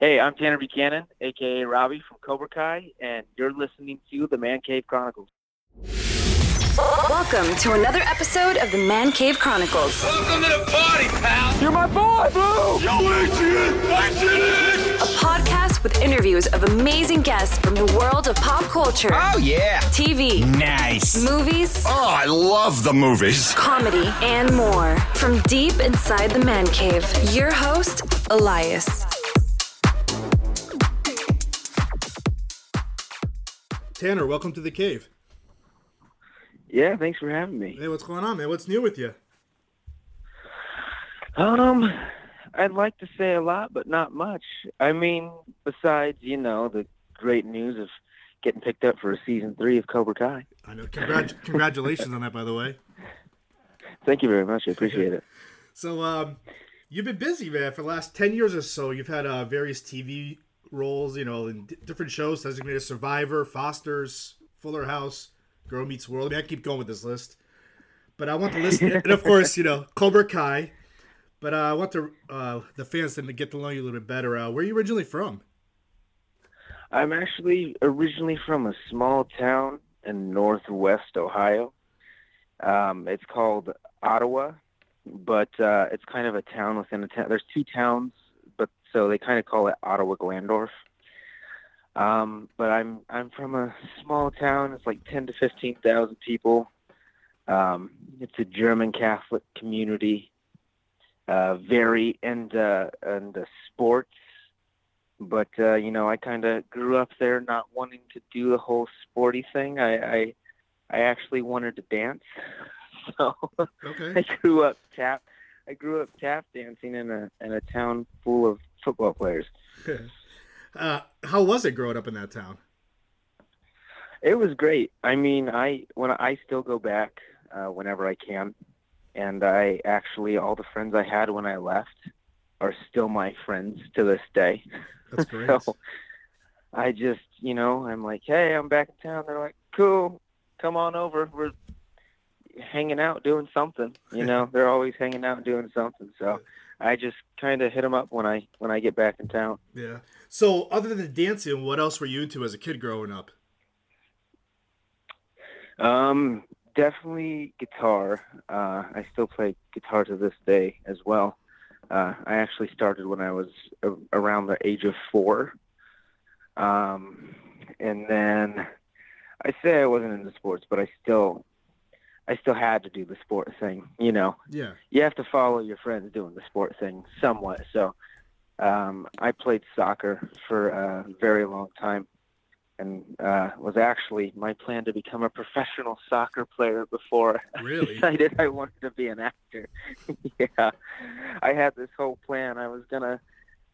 Hey, I'm Tanner Buchanan, aka Robby from Cobra Kai, and you're listening to the Man Cave Chronicles. Welcome to another episode of the Man Cave Chronicles, Welcome to the party, pal. You're my boy, Blue! Yo, Adrian, Adrian. a podcast with interviews of amazing guests from the world of pop culture, Oh yeah. TV, Nice. movies, Oh, I love the movies. comedy, and more. From deep inside the Man Cave, your host, Elias. Tanner, welcome to the cave. Yeah, thanks for having me. Hey, what's going on, man? What's new with you? Um, I'd like to say a lot, but not much. I mean, besides, you know, the great news of getting picked up for a season three of Cobra Kai. I know. Congrat- congratulations on that, by the way. Thank you very much. I appreciate it. So, um, you've been busy, man, for the last ten years or so. You've had uh, various TV roles, you know, in d- different shows: Designated Survivor, Fosters, Fuller House, Girl Meets World. I, mean, I keep going with this list, but I want to list, and of course, you know, Cobra Kai. But uh, I want the uh, the fans to get to know you a little bit better. Uh, where are you originally from? I'm actually originally from a small town in northwest Ohio. Um, it's called Ottawa, but uh, it's kind of a town within a town. There's two towns, but so they kind of call it Ottawa Glandorf. Um, but I'm I'm from a small town. It's like ten to fifteen thousand people. Um, it's a German Catholic community. Uh, very into into sports but uh, you know, I kind of grew up there, not wanting to do the whole sporty thing. I I, I actually wanted to dance, so I grew up tap. I grew up tap dancing in a in a town full of football players. uh, how was it growing up in that town? It was great. I mean, I when I still go back uh, whenever I can, and I actually all the friends I had when I left are still my friends to this day. That's great. So I just, you know, I'm like, hey, I'm back in town. They're like, cool, come on over. We're hanging out doing something. You know, they're always hanging out doing something. So I just kind of hit them up when I when I get back in town. Yeah. So, other than dancing, what else were you into as a kid growing up? Um, definitely guitar. Uh, I still play guitar to this day as well. Uh, I actually started when I was a- around the age of four. Um, and then I say I wasn't into sports, but I still, I still had to do the sport thing. You know, Yeah. you have to follow your friends doing the sport thing somewhat. So, um, I played soccer for a very long time and uh, was actually my plan to become a professional soccer player before I Really? decided I wanted to be an actor. yeah, I had this whole plan. I was gonna.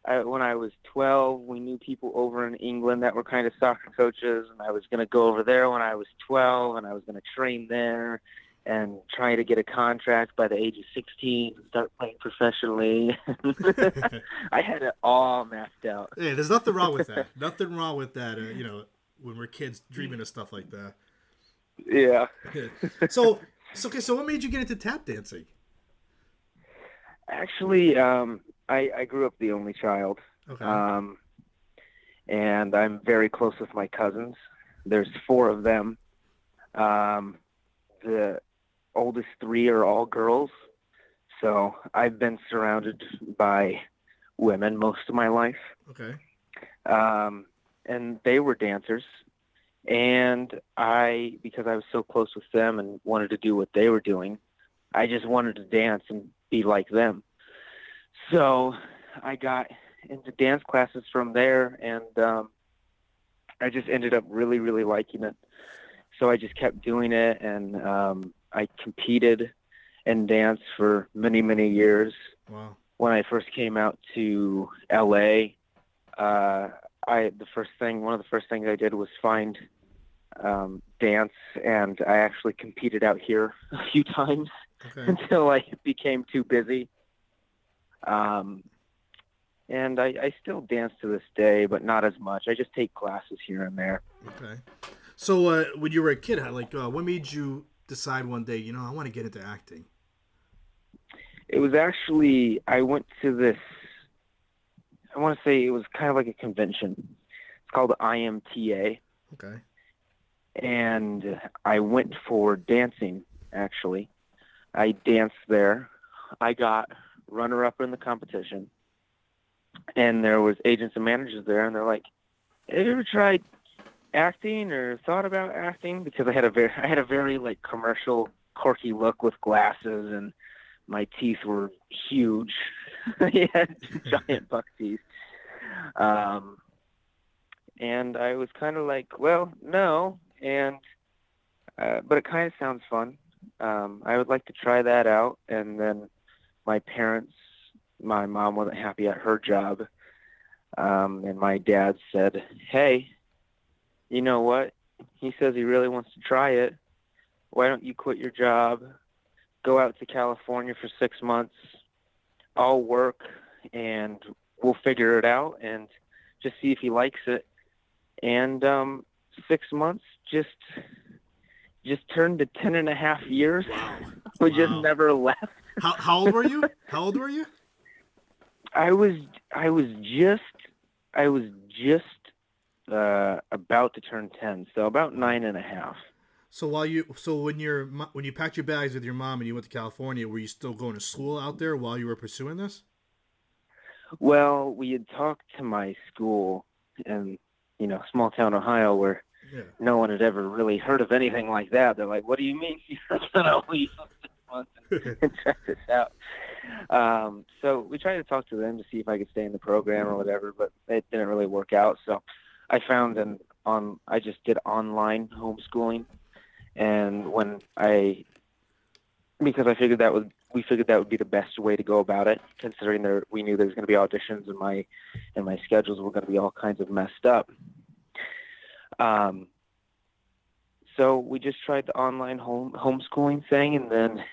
I, when I was 12, we knew people over in England that were kind of soccer coaches, and I was going to go over there when I was 12, and I was going to train there and trying to get a contract by the age of 16 and start playing professionally. I had it all mapped out. Hey, there's nothing wrong with that. nothing wrong with that. Uh, you know, when we're kids dreaming of stuff like that. Yeah. So, so okay. So, what made you get into tap dancing? Actually, um, I, I grew up the only child, Okay. um, and I'm very close with my cousins. There's four of them. Um, the oldest three are all girls, so I've been surrounded by women most of my life. okay. um, and they were dancers. And I, because I was so close with them and wanted to do what they were doing, I just wanted to dance and be like them. So I got into dance classes from there, and um, I just ended up really, really liking it. So I just kept doing it, and um, I competed and danced for many, many years Wow. when I first came out to LA, uh, I the first thing one of the first things I did was find um, dance, and I actually competed out here a few times Okay. until I became too busy. Um, and I, I still dance to this day, but not as much. I just take classes here and there. Okay. So, uh, when you were a kid, like, uh, what made you decide one day, you know, I want to get into acting? It was actually I went to this I want to say it was kind of like a convention. It's called IMTA, Okay. and I went for dancing. Actually, I danced there. I got runner-up in the competition, and there was agents and managers there, and they're like, "Have you ever tried acting or thought about acting?" Because I had a very, I had a very like commercial, quirky look with glasses, and my teeth were huge. I had giant buck teeth. Um, and I was kind of like, well, no, and uh, but it kind of sounds fun. Um, I would like to try that out. And then my parents, my mom wasn't happy at her job, um, and my dad said, "Hey, you know what? He says he really wants to try it. Why don't you quit your job, go out to California for six months? I'll work, and we'll figure it out, and just see if he likes it." And um, six months just just turned to ten and a half years. Wow. We just never left. How, how old were you? How old were you? I was I was just I was just uh, about to turn ten, so about nine and a half. So while you, so when you're, when you packed your bags with your mom and you went to California, were you still going to school out there while you were pursuing this? Well, we had talked to my school in you know small town Ohio where Yeah. no one had ever really heard of anything like that. They're like, "What do you mean you're gonna leave six months and, and check this out?" Um, so we tried to talk to them to see if I could stay in the program or whatever, but it didn't really work out. So I found an on I just did online homeschooling, and when I because I figured that would we figured that would be the best way to go about it, considering there we knew there was going to be auditions and my and my schedules were going to be all kinds of messed up. Um, so we just tried the online home homeschooling thing, and then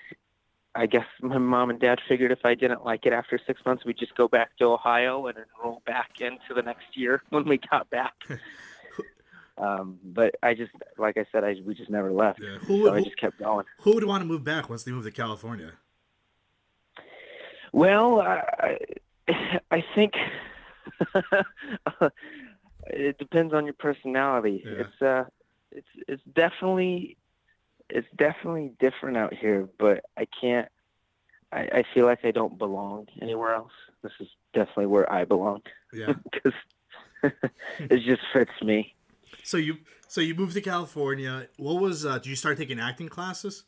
I guess my mom and dad figured if I didn't like it after six months, we'd just go back to Ohio and enroll back into the next year when we got back. um, but I just, like I said, I we just never left. Yeah. Who, So I just kept going. who would want to move back once they move to California? Well, I, I think it depends on your personality. Yeah. It's uh, it's it's definitely it's definitely different out here, but I can't. I, I feel like I don't belong anywhere else. This is definitely where I belong Yeah. because it just fits me. So you, so you moved to California. What was? Uh, did you start taking acting classes?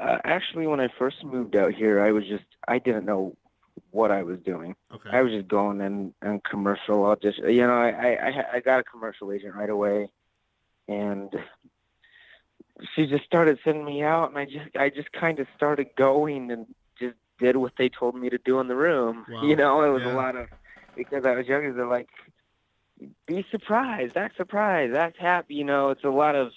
Uh, actually, when I first moved out here, I was just I didn't know what I was doing. Okay. I was just going in and commercial audition. You know, I, I I I got a commercial agent right away, and she just started sending me out, and I just I just kind of started going and just did what they told me to do in the room. Wow. You know, it was Yeah. a lot of because I was younger. They're like, be surprised, act surprised, act happy. You know, it's a lot of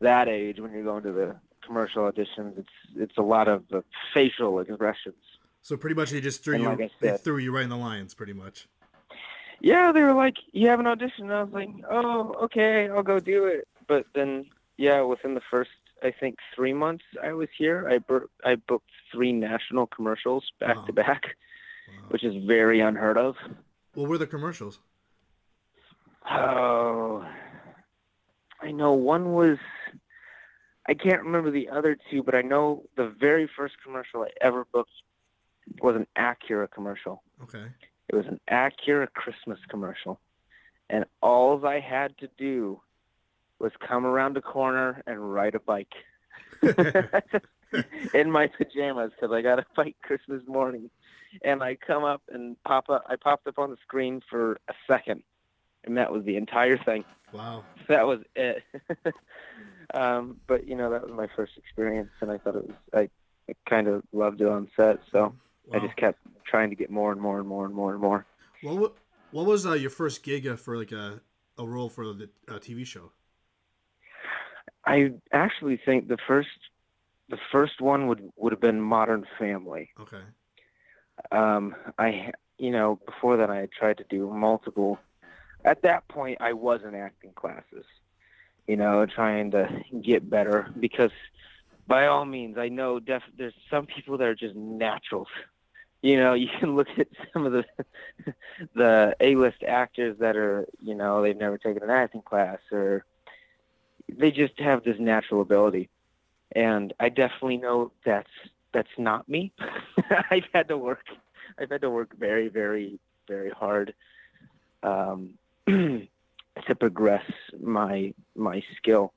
that age when you're going to the commercial auditions. It's it's a lot of uh, facial expressions. So pretty much they just threw And you. like they threw you right in the lions, pretty much. yeah, they were like, "You have an audition." And I was like, "Oh, okay, I'll go do it." But then, yeah, within the first, I think, three months I was here, I bur- I booked three national commercials back Wow. to back, Wow. which is very unheard of. What were the commercials? Oh, I know one was. I can't remember the other two, but I know the very first commercial I ever booked was an Acura commercial. Okay. It was an Acura Christmas commercial. And all I had to do was come around the corner and ride a bike in my pajamas because I got a bike Christmas morning. And I come up and pop up. I popped up on the screen for a second, and that was the entire thing. Wow. That was it. um, but you know, that was my first experience, and I thought it was. I, I kind of loved it on set, so I just kept trying to get more and more and more and more and more. What what was uh, your first gig uh, for like a a role for the uh, TV show? I actually think the first the first one would would have been Modern Family. Okay. Um, I you know before that I had tried to do multiple. At that point, I was in acting classes, you know, trying to get better because by all means, I know def- there's some people that are just naturals you know, you can look at some of the the A-list actors that are, you know, they've never taken an acting class or they just have this natural ability. And I definitely know that's that's not me. I've had to work I've had to work very, very, very hard um, to progress my my skill.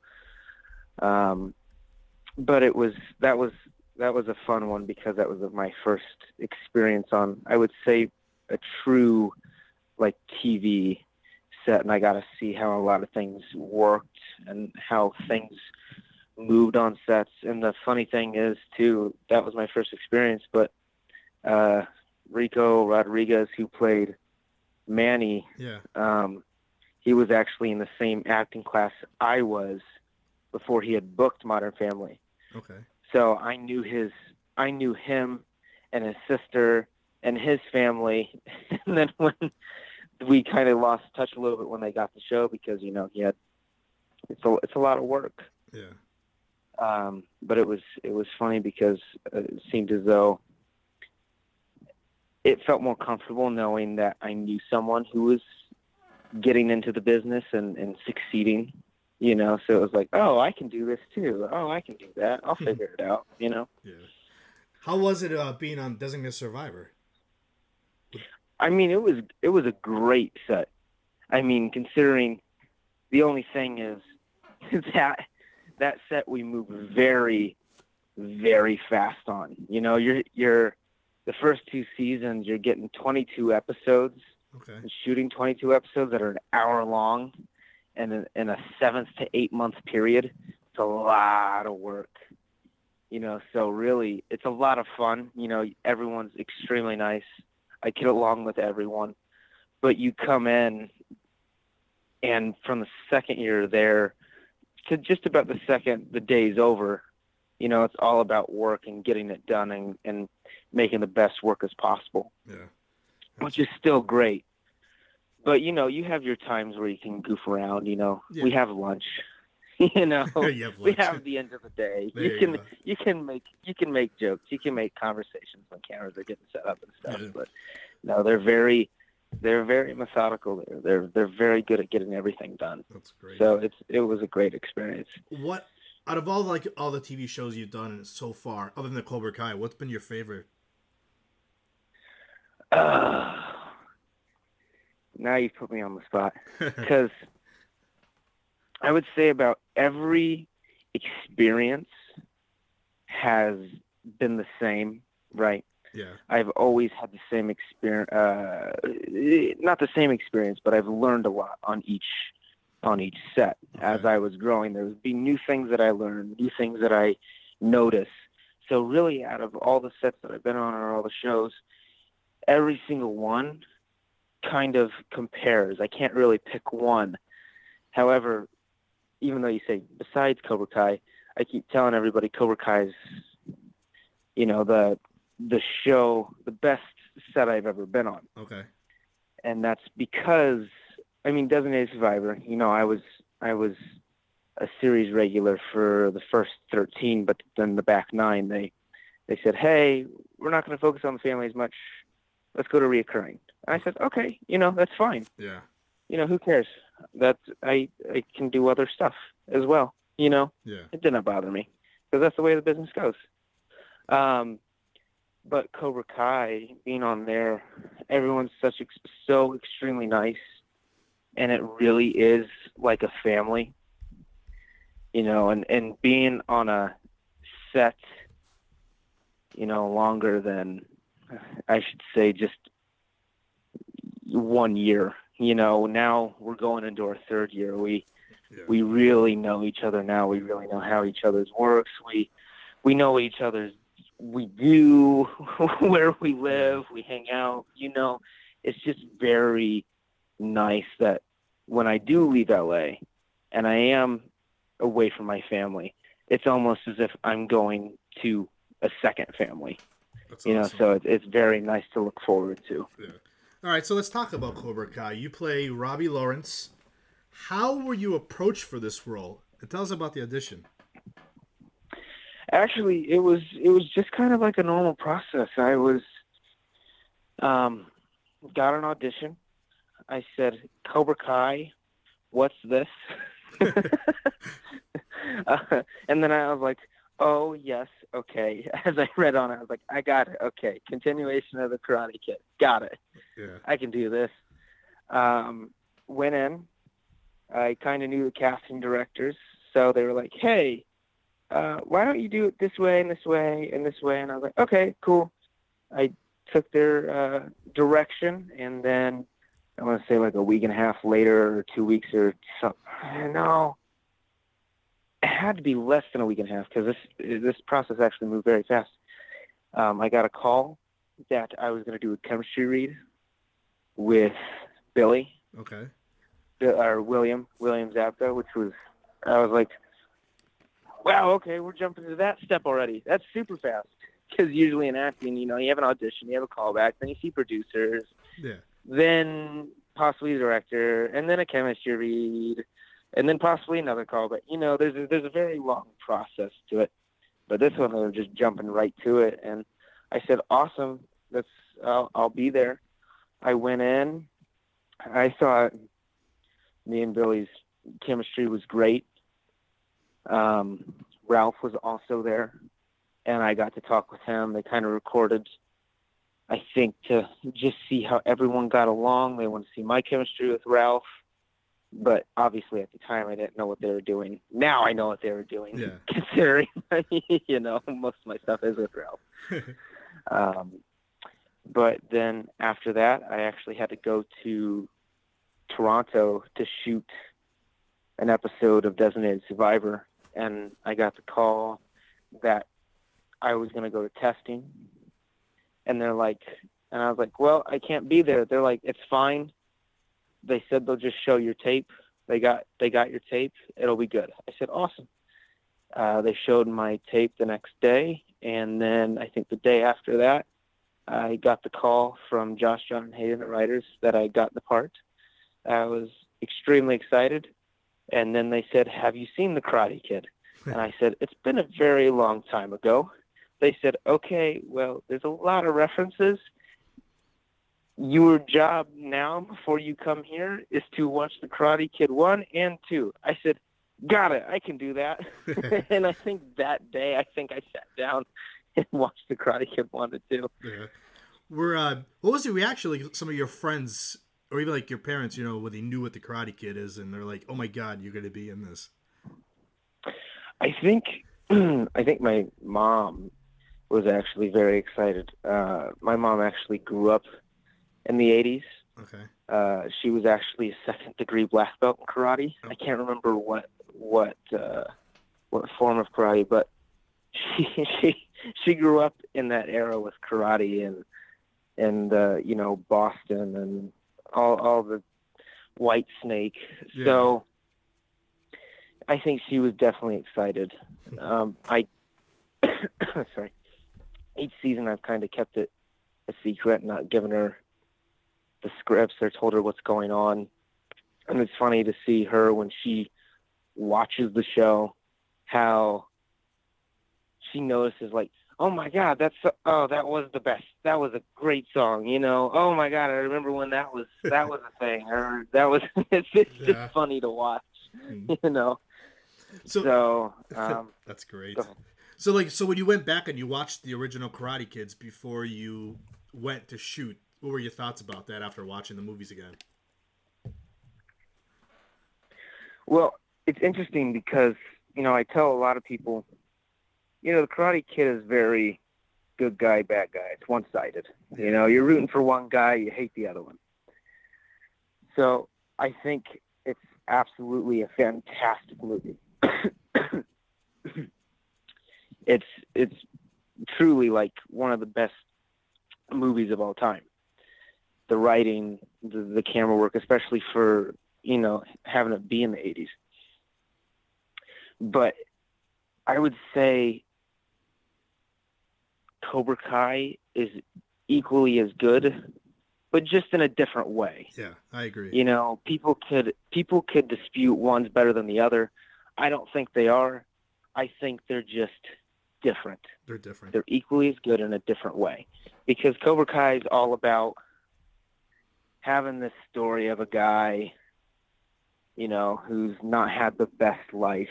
Um, but it was that was that was a fun one because that was my first experience on I would say a true like TV set and I got to see how a lot of things worked and how things moved on sets and the funny thing is too that was my first experience but uh, Rico Rodriguez who played Manny Yeah. um, he was actually in the same acting class I was before he had booked Modern Family Okay. so I knew his, I knew him and his sister and his family. and then when we kind of lost touch a little bit when they got the show because you know he had, it's a it's a lot of work. Yeah. Um, but it was it was funny because it seemed as though it felt more comfortable knowing that I knew someone who was getting into the business and, and succeeding. You know, so it was like, oh, I can do this too. Oh, I can do that. I'll figure it out. You know. Yeah. How was it uh, being on Designated Survivor? I mean, it was it was a great set. I mean, considering the only thing is that that set we move very, very fast on. You know, you're you're the first two seasons you're getting 22 episodes Okay. shooting 22 episodes that are an hour long, and in, in a seventh to eight month period. It's a lot of work. You know, so really, it's a lot of fun. You know, everyone's extremely nice. I get along with everyone, but you come in, and from the second you're there to just about the second the day's over, you know, it's all about work and getting it done and, and making the best work as possible Yeah. which is still great. But you know, you have your times where you can goof around. You know, Yeah. we have lunch. you know, You we have the end of the day. There you you can go. you can make you can make jokes. You can make conversations when cameras are getting set up and stuff. Yeah. But no, they're very they're very methodical. There, they're they're very good at getting everything done. That's great. So it's it was a great experience. what out of all like all the TV shows you've done so far, other than the Cobra Kai, what's been your favorite? Uh, now you've put me on the spot. because I would say about every experience has been the same, right? yeah. I've always had the same experience, uh, not the same experience, but I've learned a lot on each on each set. As I was growing, there would be new things that I learned, new things that I noticed. So really, out of all the sets that I've been on or all the shows, every single one kind of compares. I can't really pick one. However, even though you say besides Cobra Kai, I keep telling everybody Cobra Kai is, you know, the the show, the best set I've ever been on, Okay. and that's because I mean, Designated Survivor. You know, I was I was a series regular for the first thirteen, but then the back nine they they said, hey, we're not going to focus on the family as much. Let's go to reoccurring. And I said, okay, you know, that's fine Yeah. You know, who cares? That I I can do other stuff as well. You know, Yeah. it didn't bother me because that's the way the business goes. Um, but Cobra Kai being on there, everyone's such ex- so extremely nice, and it really is like a family. You know, and and being on a set, you know, longer than I should say just one year. You know, now we're going into our third year. We Yeah. we really know each other now. We really know how each other's works. We we know each other's we do, where we live, we hang out. You know, it's just very nice that when I do leave LA and I am away from my family, it's almost as if I'm going to a second family. That's You know, so it's, it's very nice to look forward to. All right, so let's talk about Cobra Kai. You play Robby Lawrence. How were you approached for this role? And tell us about the audition. Actually, it was it was just kind of like a normal process. I was Um, got an audition. I said, Cobra Kai, what's this? uh, and then I was like, oh, yes, okay. As I read on it, I was like, I got it. Okay. Continuation of the Karate Kid. Got it. Yeah. I can do this. Um, went in. I kind of knew the casting directors. So they were like, hey, uh, why don't you do it this way and this way and this way? And I was like, okay, cool. I took their uh, direction, and then I want to say like a week and a half later, or two weeks, or something. No, had to be less than a week and a half because this this process actually moved very fast. Um, I got a call that I was going to do a chemistry read with Billy Okay. or William William Zabka, which was I was like, wow, okay, we're jumping to that step already. That's super fast because usually in acting, you know, you have an audition, you have a callback, then you see producers, Yeah. then possibly a director, and then a chemistry read, and then possibly another call. But you know, there's a, there's a very long process to it. But this one, they were just jumping right to it, and I said, "Awesome, let's I'll, I'll be there." I went in. I thought me and Billy's chemistry was great. Um, Ralph was also there, and I got to talk with him. They kind of recorded I think to just see how everyone got along. They want to see my chemistry with Ralph, but obviously at the time I didn't know what they were doing. Now I know what they were doing, Yeah. considering you know most of my stuff is with Ralph. um, but then after that, I actually had to go to Toronto to shoot an episode of Designated Survivor, and I got the call that I was going to go to testing and they're like and I was like, "Well, I can't be there." They're like, "It's fine." They said they'll just show your tape. They got they got your tape. It'll be good. I said, "Awesome." Uh, they showed my tape the next day, and then I think the day after that, I got the call from Josh Jon and Hayden at Writers that I got the part. I was extremely excited, and then they said, "Have you seen the Karate Kid?" and I said, "It's been a very long time ago." they said, okay, well, there's a lot of references. Your job now, before you come here, is to watch the Karate Kid 1 and 2. I said, got it. I can do that. and I think that day, I think I sat down and watched the Karate Kid 1 and 2. Yeah. Were uh, what was the reaction like some of your friends or even like your parents, you know, when they knew what the Karate Kid is and they're like, "Oh my God, you're gonna be in this." I think I think my mom was actually very excited. Uh, my mom actually grew up in the 80s. Okay. Uh, she was actually a second degree black belt in karate. I can't remember what what uh, what form of karate, but she she she grew up in that era with karate and and uh, you know Boston and all all the White Snake. Yeah. So I think she was definitely excited. Um, I sorry. Each season I've kind of kept it a secret, not given her the scripts or told her what's going on. And it's funny to see her when she watches the show, how she notices like, oh my god, that's so- oh that was the best. That was a great song, you know. Oh my god, I remember when that was that was a thing, or that was. It's, it's Yeah. just funny to watch, Mhm. you know. So, So um, that's great. ahead. So like so when you went back and you watched the original Karate Kids before you went to shoot, what were your thoughts about that after watching the movies again? Well, it's interesting because you know I tell a lot of people, you know, the Karate Kid is very good guy, bad guy. It's one sided. You know, you're rooting for one guy, you hate the other one. So I think it's absolutely a fantastic movie. it's it's truly like one of the best movies of all time. The writing, the, the camera work, especially for you know having it be in the 80s. But I would say Cobra Kai is equally as good, but just in a different way. Yeah, I agree. You know, people could people could dispute one's better than the other. I don't think they are. I think they're just different. They're different. They're equally as good in a different way. Because Cobra Kai is all about having this story of a guy, you know, who's not had the best life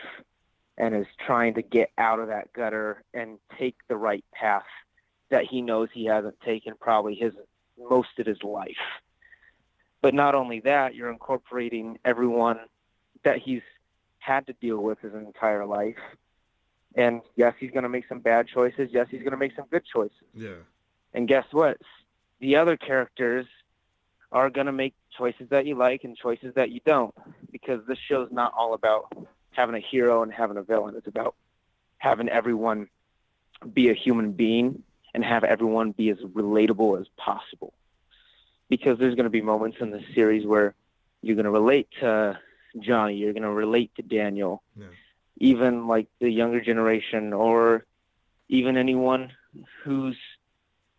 and is trying to get out of that gutter and take the right path that he knows he hasn't taken probably his most of his life. But not only that, you're incorporating everyone that he's had to deal with his entire life. And yes, he's going to make some bad choices. Yes, he's going to make some good choices. Yeah. And guess what? The other characters are going to make choices that you like and choices that you don't because this show's not all about having a hero and having a villain. It's about having everyone be a human being and have everyone be as relatable as possible. Because there's going to be moments in this series where you're going to relate to Johnny, you're going to relate to Daniel, Yeah. even like the younger generation or even anyone who's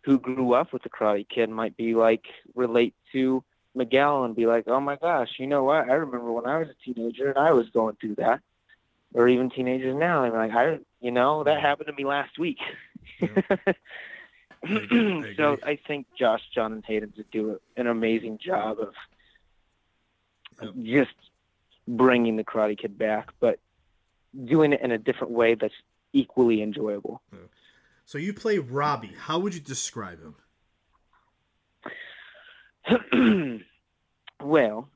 who grew up with the Karate Kid might be like relate to Miguel and be like, "Oh my gosh, you know what? I remember when I was a teenager and I was going through that." Or even teenagers now, they're like, "I, you know, that happened to me last week." I so. I think Josh, Jon, and Hayden to do an amazing job of Yep. just bringing the Karate Kid back, but doing it in a different way that's equally enjoyable. So you play Robby. How would you describe him? well,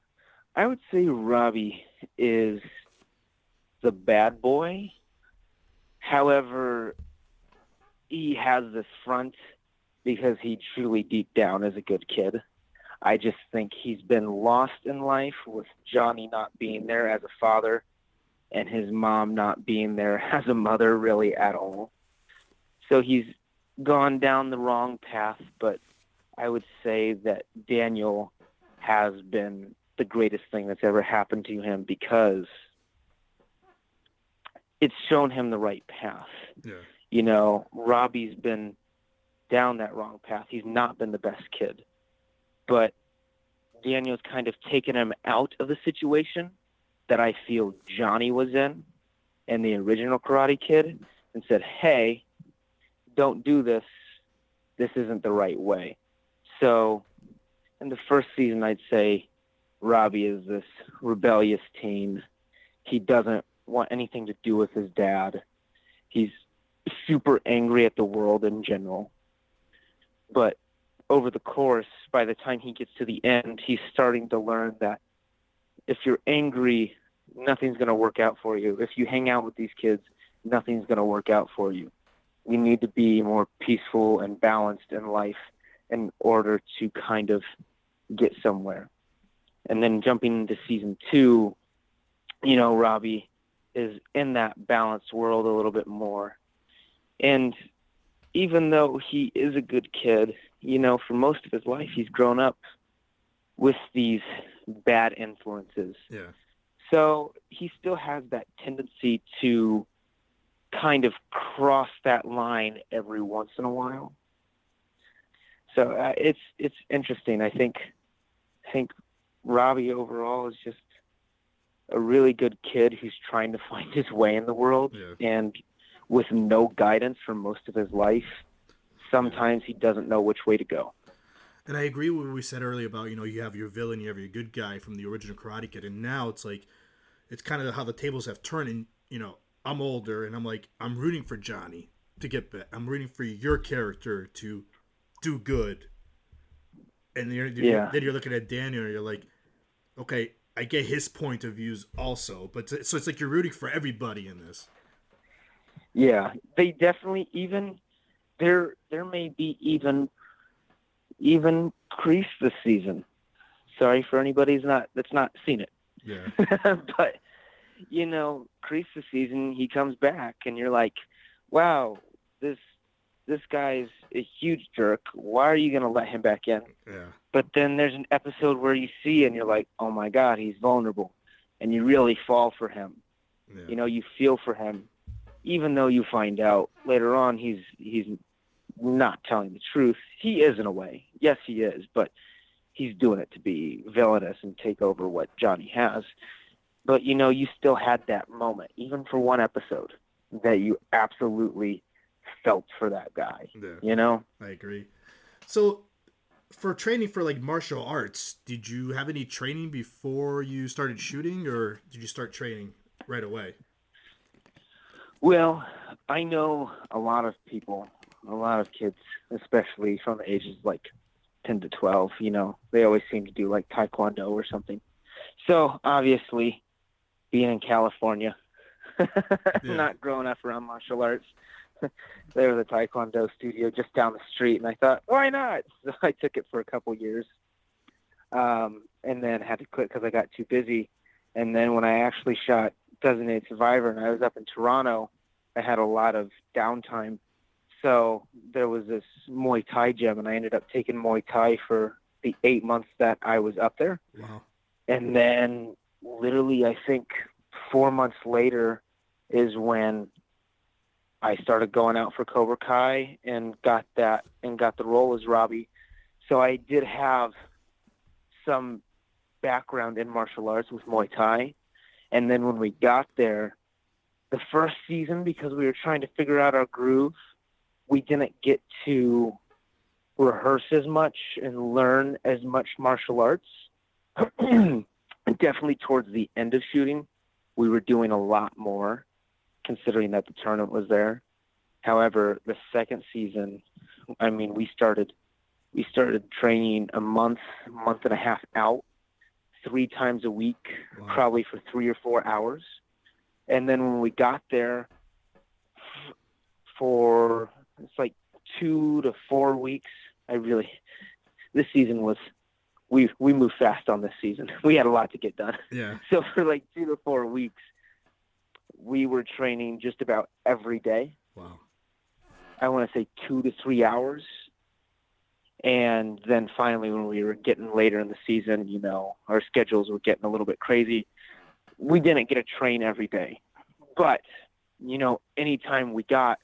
I would say Robby is the bad boy. However, he has this front because he truly deep down is a good kid. I just think he's been lost in life with Johnny not being there as a father and his mom not being there as a mother really at all. So he's gone down the wrong path, but I would say that Daniel has been the greatest thing that's ever happened to him because it's shown him the right path. Yeah. You know, Robby's been down that wrong path. He's not been the best kid. But Daniel's kind of taken him out of the situation that I feel Johnny was in in the original Karate Kid and said, hey, don't do this. This isn't the right way. So in the first season, I'd say Robby is this rebellious teen. He doesn't want anything to do with his dad. He's super angry at the world in general. But over the course, by the time he gets to the end, he's starting to learn that if you're angry, nothing's going to work out for you. If you hang out with these kids, nothing's going to work out for you. You need to be more peaceful and balanced in life in order to kind of get somewhere. And then jumping into season two, you know, Robby is in that balanced world a little bit more. And even though he is a good kid, you know, for most of his life, he's grown up with these bad influences. Yeah. So he still has that tendency to kind of cross that line every once in a while. So uh, it's it's interesting. I think I think Robby overall is just a really good kid who's trying to find his way in the world Yeah. and with no guidance for most of his life. Sometimes he doesn't know which way to go. And I agree with what we said earlier about, you know, you have your villain, you have your good guy from the original Karate Kid, and now it's like, it's kind of how the tables have turned. And you know, I'm older, and I'm like, I'm rooting for Johnny to get back. I'm rooting for your character to do good. And you're, you're- Yeah. then you're looking at Daniel, and you're like, okay, I get his point of views also, but so it's like you're rooting for everybody in this. Yeah, they definitely even there there may be even even Kreese this season. Sorry for anybody's not that's not seen it. Yeah, but you know, Kreese this season he comes back and you're like, Wow, this this guy's a huge jerk. Why are you gonna let him back in? yeah, But then there's an episode where you see and you're like, Oh my god, he's vulnerable and you really fall for him yeah. you know you feel for him even though you find out later on he's he's not telling the truth he is in a way yes he is but he's doing it to be villainous and take over what johnny has but you know you still had that moment even for one episode that you absolutely felt for that guy. Yeah. You know? I agree. So, for training for like martial arts, did you have any training before you started shooting, or did you start training right away? Well, I know a lot of people, a lot of kids, especially from the ages like 10 to 12, you know, they always seem to do like taekwondo or something. So, obviously, being in California, not growing up around martial arts, there was a taekwondo studio just down the street, and I thought, why not? So I took it for a couple years, um, and then had to quit because I got too busy. And then when I actually shot Designated Survivor, and I was up in Toronto, I had a lot of downtime. So there was this Muay Thai gym, and I ended up taking Muay Thai for the eight months that I was up there. Wow. And then, literally, I think four months later is when I started going out for Cobra Kai and got that and got the role as Robby. So I did have some background in martial arts with Muay Thai. And then when we got there, the first season, because we were trying to figure out our groove, we didn't get to rehearse as much and learn as much martial arts. Definitely towards the end of shooting, we were doing a lot more, considering that the tournament was there. However, the second season, I mean, we started we started training a month, month and a half out, three times a week, Wow. probably for three or four hours. And then when we got there for it's like two to four weeks, I really this season was we we moved fast on this season. We had a lot to get done. Yeah. So for like two to four weeks, we were training just about every day. Wow. I want to say two to three hours. And then finally, when we were getting later in the season, you know, our schedules were getting a little bit crazy. We didn't get a train every day. But, you know, anytime we got,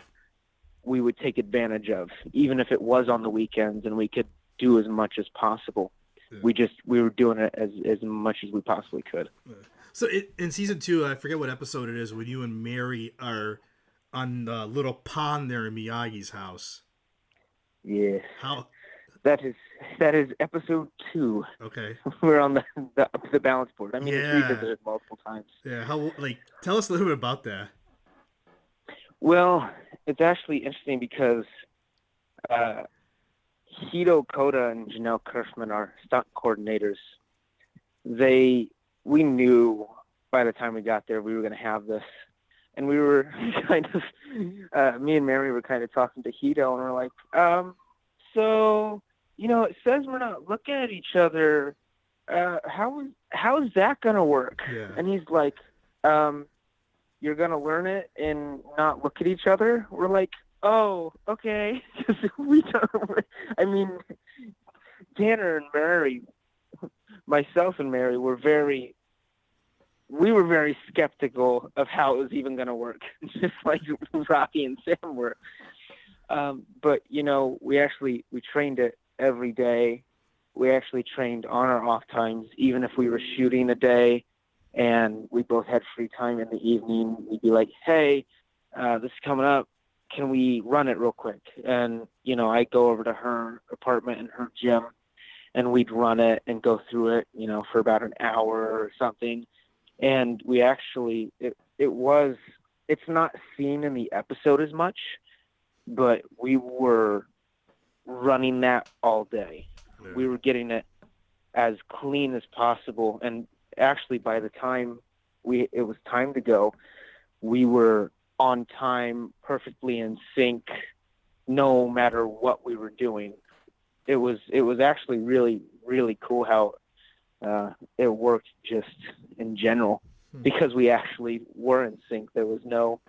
we would take advantage of, even if it was on the weekends and we could do as much as possible. Yeah. We just, we were doing it as, as much as we possibly could. So it, in season two, I forget what episode it is when you and Mary are on the little pond there in Miyagi's house. Yeah. How? That is, that is episode two. Okay. We're on the, the, the balance board. I mean, it's Yeah. revisited multiple times. Yeah. How? Like, tell us a little bit about that. Well, it's actually interesting because uh, Hiro Koda and Jahnel Curfman are stunt coordinators. They, we knew by the time we got there we were going to have this, and we were kind of, uh, me and Mary were kind of talking to Hiro, and we're like, um, so you know, it says we're not looking at each other. Uh, how is how is that going to work? Yeah. And he's like, um, you're going to learn it and not look at each other? We're like, oh, okay. we don't, I mean, Tanner and Mary, myself and Mary were very, we were very skeptical of how it was even going to work, just like Robby and Sam were. Um, but, you know, we actually, we trained it every day. We actually trained on our off times, even if we were shooting a day and we both had free time in the evening. We'd be like, "Hey, uh, this is coming up. Can we run it real quick?" And you know, I'd go over to her apartment and her gym, and we'd run it and go through it, you know, for about an hour or something. And we actually, it it was, it's not seen in the episode as much, but we were running that all day we were getting it as clean as possible and actually by the time we it was time to go we were on time perfectly in sync no matter what we were doing it was it was actually really really cool how uh, it worked just in general Hmm. because we actually were in sync there was no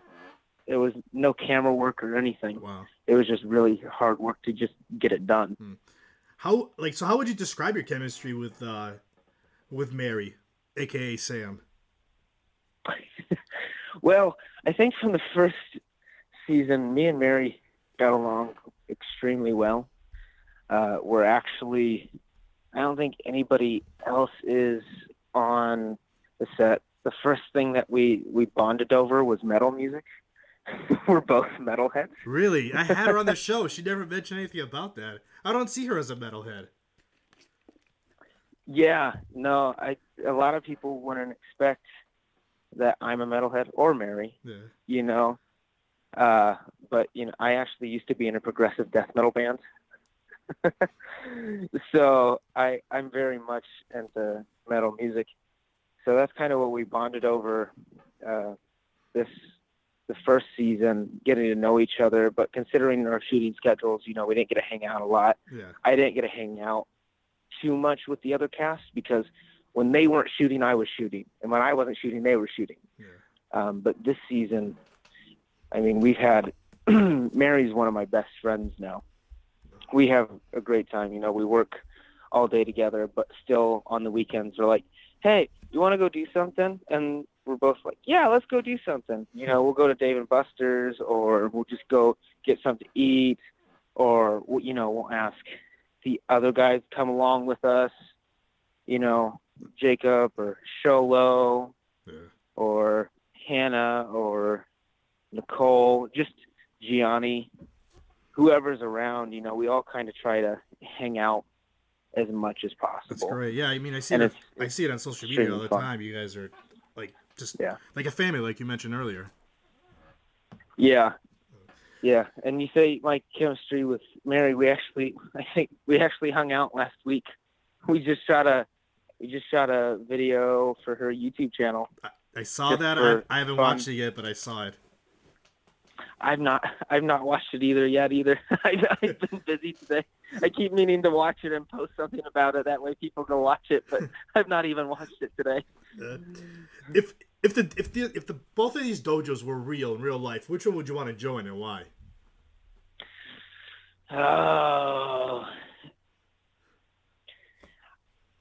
there was no camera work or anything Wow. it was just really hard work to just get it done How? Like, so how would you describe your chemistry with uh, with Mary, aka Sam? Well, I think from the first season, me and Mary got along extremely well. Uh, we're actually, I don't think anybody else is on the set. The first thing that we, we bonded over was metal music. we're both metalheads. Really? I had her on the show. She never mentioned anything about that. I don't see her as a metalhead. Yeah, no, I a lot of people wouldn't expect that I'm a metalhead or Mary, Yeah. you know. Uh, but you know, I actually used to be in a progressive death metal band. so I I'm very much into metal music. So that's kind of what we bonded over uh, this the first season, getting to know each other. But considering our shooting schedules, you know, we didn't get to hang out a lot. Yeah. I didn't get to hang out too much with the other cast because when they weren't shooting, I was shooting, and when I wasn't shooting, they were shooting. Yeah. Um, but this season, I mean, we've had Mary's one of my best friends now. We have a great time. You know, we work all day together, but still on the weekends we're like, "Hey, you want to go do something?" And we're both like, "Yeah, let's go do something." You know, we'll go to Dave and Buster's, or we'll just go get something to eat, or you know, we'll ask the other guys come along with us. You know, Jacob or Xolo Yeah. or Hannah or Nicole, just Gianni, whoever's around, you know, we all kind of try to hang out as much as possible. That's great. Yeah, I mean, I see And it. it's- I see it on social media all the fun. time. You guys are like just Yeah. like a family, like you mentioned earlier. Yeah. Yeah. And you say my chemistry with Mary, we actually I think we actually hung out last week. We just shot a we just shot a video for her YouTube channel. I saw that. I, I haven't fun. watched it yet, but I saw it. I've not I've not watched it either yet either. I've, I've been busy today. I keep meaning to watch it and post something about it. That way people can watch it, but I've not even watched it today. Uh, if if the if the if the both of these dojos were real in real life, which one would you want to join and why? Oh.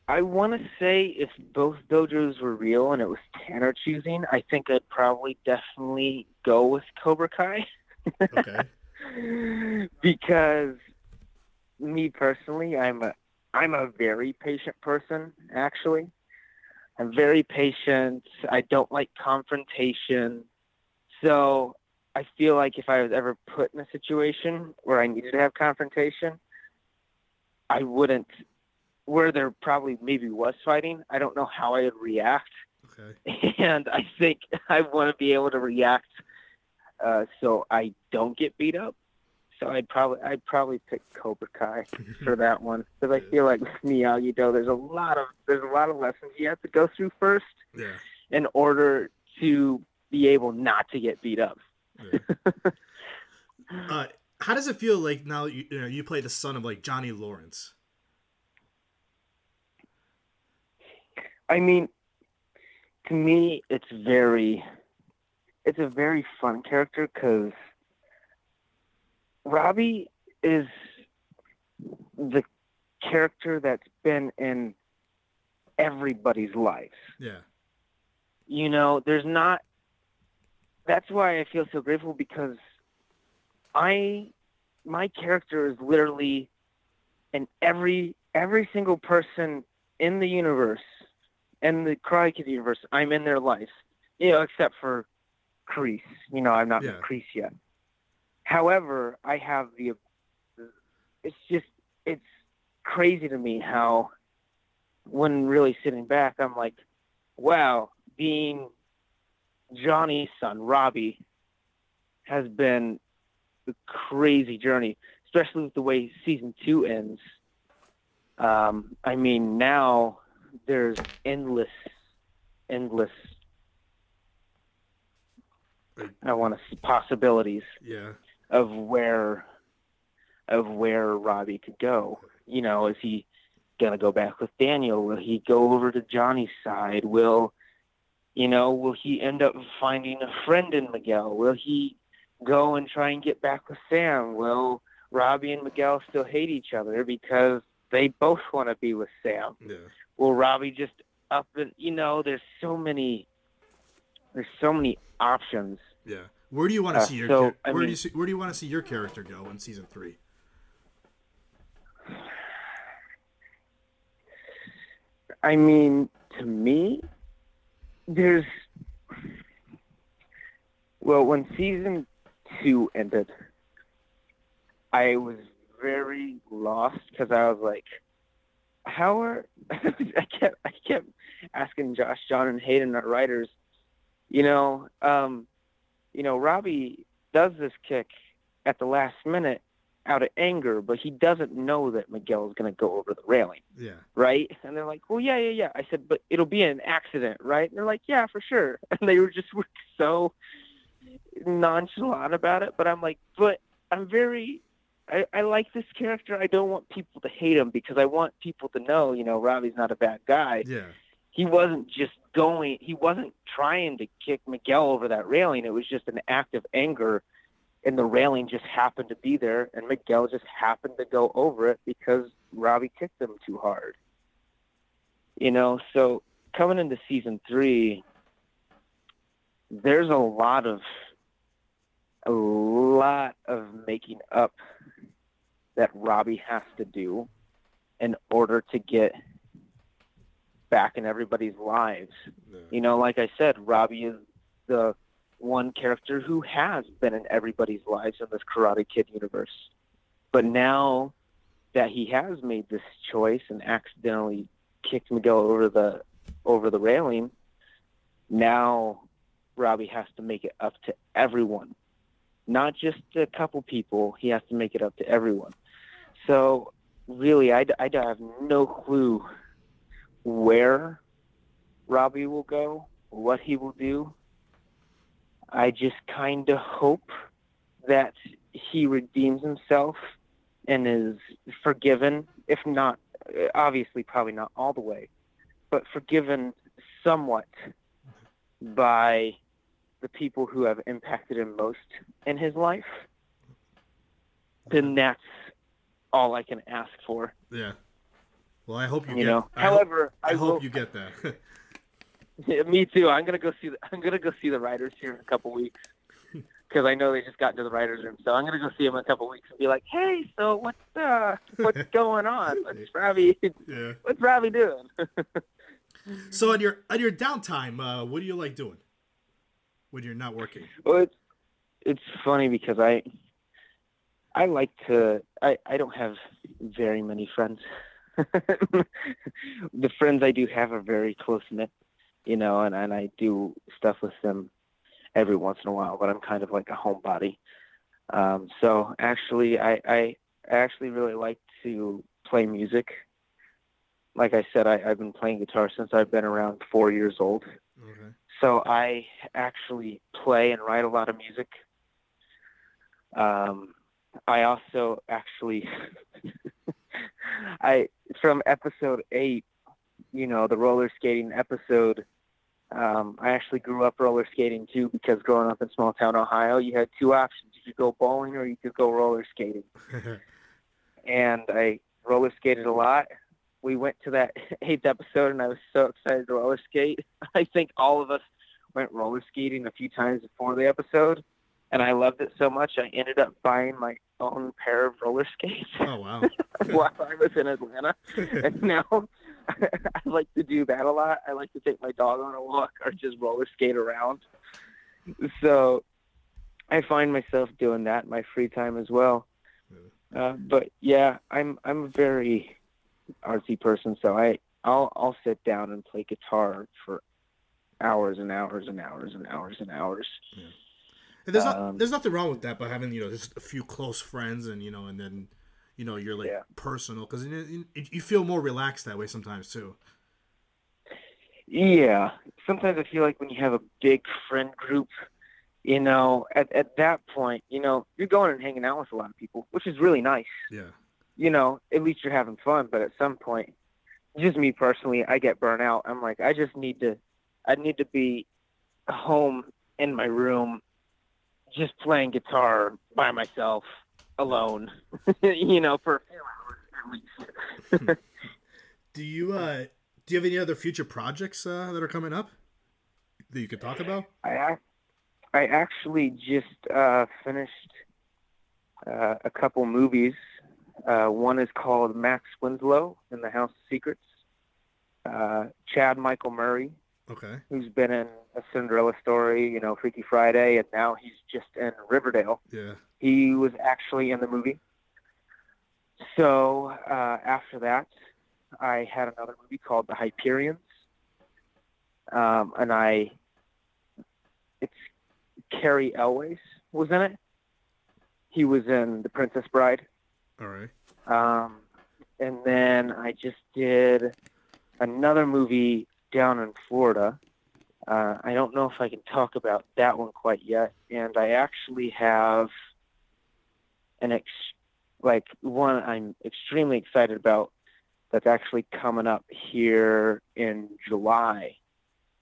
I want to say if both dojos were real and it was Tanner choosing, I think I'd probably definitely go with Cobra Kai. Okay. because me personally, I'm a I'm a very patient person actually. I'm very patient. I don't like confrontation. So I feel like if I was ever put in a situation where I needed to have confrontation, I wouldn't where there probably maybe was fighting, I don't know how I would react Okay. and I think I want to be able to react uh, so I don't get beat up. So I'd probably I'd probably pick Cobra Kai for that one because I feel like with Miyagi Do, there's a lot of there's a lot of lessons you have to go through first Yeah. in order to be able not to get beat up. yeah. uh, how does it feel like now you, you know you play the son of like Johnny Lawrence? I mean, to me, it's very, it's a very fun character because Robby is the character that's been in everybody's life. Yeah. You know, there's not. That's why I feel so grateful because I, my character is literally, in every every single person in the universe and the Karate Kid universe, I'm in their life. You know, except for Kreese. You know, I'm not Yeah. with Kreese yet. However, I have the. It's just it's crazy to me how, when really sitting back, I'm like, wow, being Johnny's son, Robby, has been a crazy journey, especially with the way season two ends. Um, I mean, now there's endless, endless. I want to see possibilities Yeah. of where, of where Robby could go. You know, is he gonna go back with Daniel? Will he go over to Johnny's side? Will, you know, will he end up finding a friend in Miguel? Will he go and try and get back with Sam? Will Robby and Miguel still hate each other because they both want to be with Sam? Yeah. will Robby just up and you know, there's so many there's so many options. Yeah. Where do you want to Uh, see your so, char- where do you see, where do you want to see your character go in season three? I mean, to me, there's well, when season two ended, I was very lost because I was like, how are I kept I kept asking Josh, Jon, and Hayden, our writers, you know, um, you know, Robby does this kick at the last minute out of anger, but he doesn't know that Miguel is going to go over the railing, Yeah. right? And they're like, well, yeah, yeah, yeah. I said, but it'll be an accident, right? And they're like, yeah, for sure. And they were just were so nonchalant about it. But I'm like, but I'm very, I, I like this character. I don't want people to hate him because I want people to know, you know, Robby's not a bad guy Yeah. he wasn't just going he wasn't trying to kick Miguel over that railing. It was just an act of anger and the railing just happened to be there and Miguel just happened to go over it because Robby kicked him too hard. You know, so coming into season three there's a lot of a lot of making up that Robby has to do in order to get back in everybody's lives. You know, like I said, Robby is the one character who has been in everybody's lives in this Karate Kid universe. But now that he has made this choice and accidentally kicked Miguel over the over the railing, now Robby has to make it up to everyone. Not just a couple people, he has to make it up to everyone. So really, I, I have no clue where Robby will go, what he will do. I just kind of hope that he redeems himself and is forgiven, if not, obviously, probably not all the way, but forgiven somewhat by the people who have impacted him most in his life. Then that's all I can ask for. Yeah. Well, I hope you, You get. know. I hope- However, I, I, hope will, you get that. Yeah, me too. I'm gonna go see. The, I'm gonna go see the writers here in a couple weeks because I know they just got into the writers' room. So I'm gonna go see them in a couple weeks and be like, "Hey, so what's uh, what's going on? What's Robby? yeah. What's Robby doing?" So on your on your downtime, uh, what do you like doing when you're not working? well, it's it's funny because I I like to. I I don't have very many friends. the friends I do have are very close knit, you know, and, and I do stuff with them every once in a while, but I'm kind of like a homebody. Um, so actually, I, I actually really like to play music. Like I said, I, I've been playing guitar since I've been around four years old. Okay. So I actually play and write a lot of music. Um, I also actually, I from episode eight, you know, the roller skating episode. Um, I actually grew up roller skating too because growing up in small town Ohio, you had two options: you could go bowling or you could go roller skating. and I roller skated a lot. We went to that eighth episode, and I was so excited to roller skate. I think all of us went roller skating a few times before the episode, and I loved it so much I ended up buying my own pair of roller skates oh wow. while I was in Atlanta. And now I like to do that a lot. I like to take my dog on a walk or just roller skate around. So I find myself doing that in my free time as well. Uh, but yeah, I'm I'm a very artsy person, so I I'll I'll sit down and play guitar for hours and hours and hours and hours and hours. And there's not, Um, there's nothing wrong with that, but having you know just a few close friends and you know and then you know you're like Yeah. personal because you, you you feel more relaxed that way sometimes too. Yeah, sometimes I feel like when you have a big friend group, you know, at at that point, you know, you're going and hanging out with a lot of people, which is really nice. Yeah. You know, at least you're having fun. But at some point, just me personally, I get burnt out. I'm like, I just need to, I need to be home in my room, just playing guitar by myself, alone. you know, for a few hours at least. Do you uh do you have any other future projects uh, that are coming up that you could talk about? I I actually just uh, finished uh, a couple movies. Uh, one is called Max Winslow in the House of Secrets. Uh, Chad Michael Murray Okay. who's been in a Cinderella story, you know, Freaky Friday, and now he's just in Riverdale. Yeah. He was actually in the movie. So uh, after that, I had another movie called The Hyperions, um, and I it's Cary Elwes was in it. He was in The Princess Bride. All right. Um, and then I just did another movie down in Florida. Uh, I don't know if I can talk about that one quite yet. And I actually have an ex- like one I'm extremely excited about that's actually coming up here in July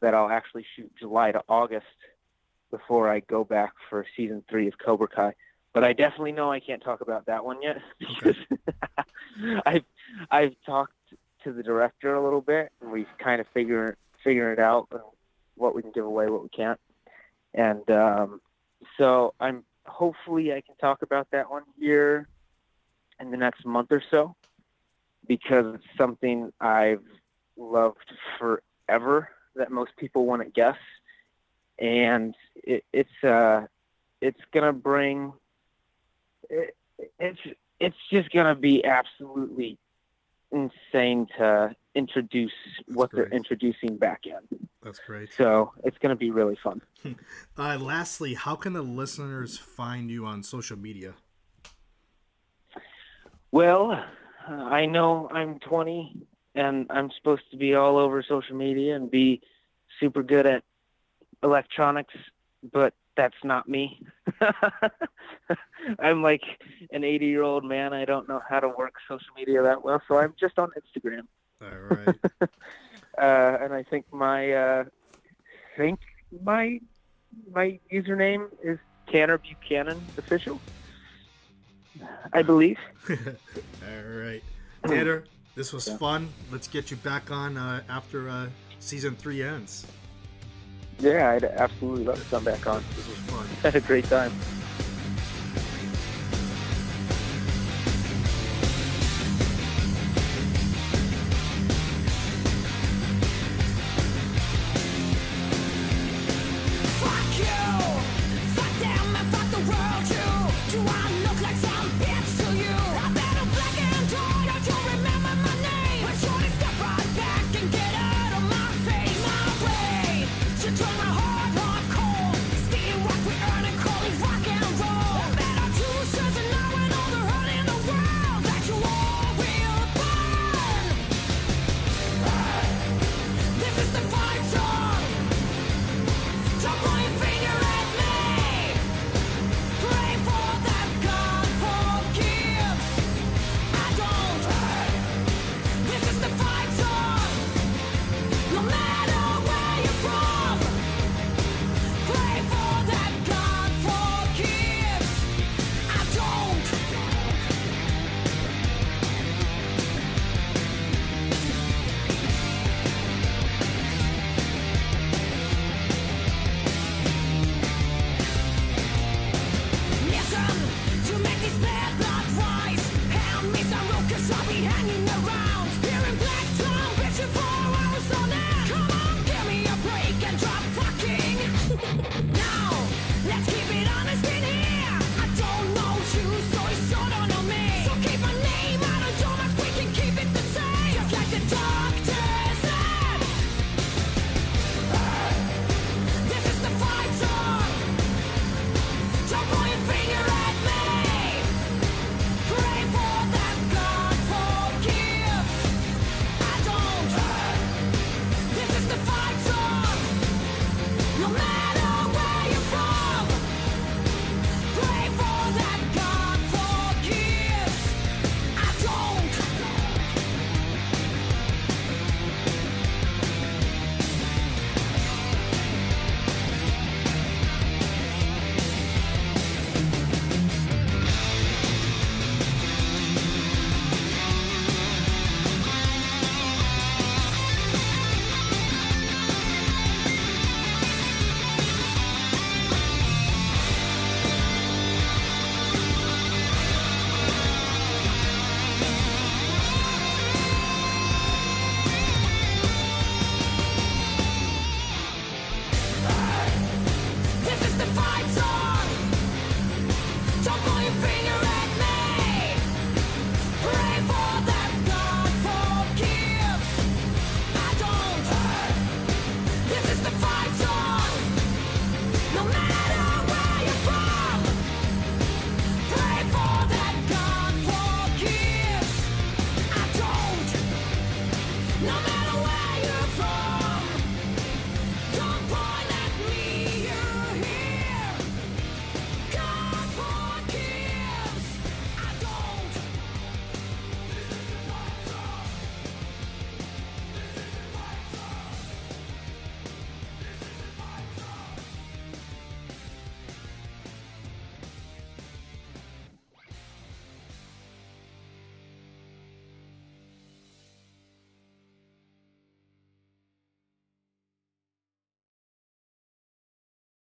that I'll actually shoot July to August before I go back for season three of Cobra Kai. But I definitely know I can't talk about that one yet because I've I've talked to the director a little bit and we've kind of figure figuring it out what we can give away, what we can't. And um, so I'm hopefully I can talk about that one here in the next month or so because it's something I've loved forever that most people want to guess, and it, it's uh, it's gonna bring it, it's it's just gonna be absolutely insane to introduce what they're introducing back in. That's great. So it's gonna be really fun. Uh, lastly, how can the listeners find you on social media? Well, uh, I know I'm 20 and I'm supposed to be all over social media and be super good at electronics, but that's not me. I'm like an 80 year old man. I don't know how to work social media that well, so I'm just on Instagram. All right. Uh, and I think my uh, think my my username is Tanner Buchanan official. I believe. All right. Tanner, this was fun. Let's get you back on uh, after uh, season three ends. Yeah, I'd absolutely love to come back on. This was fun. Had a great time.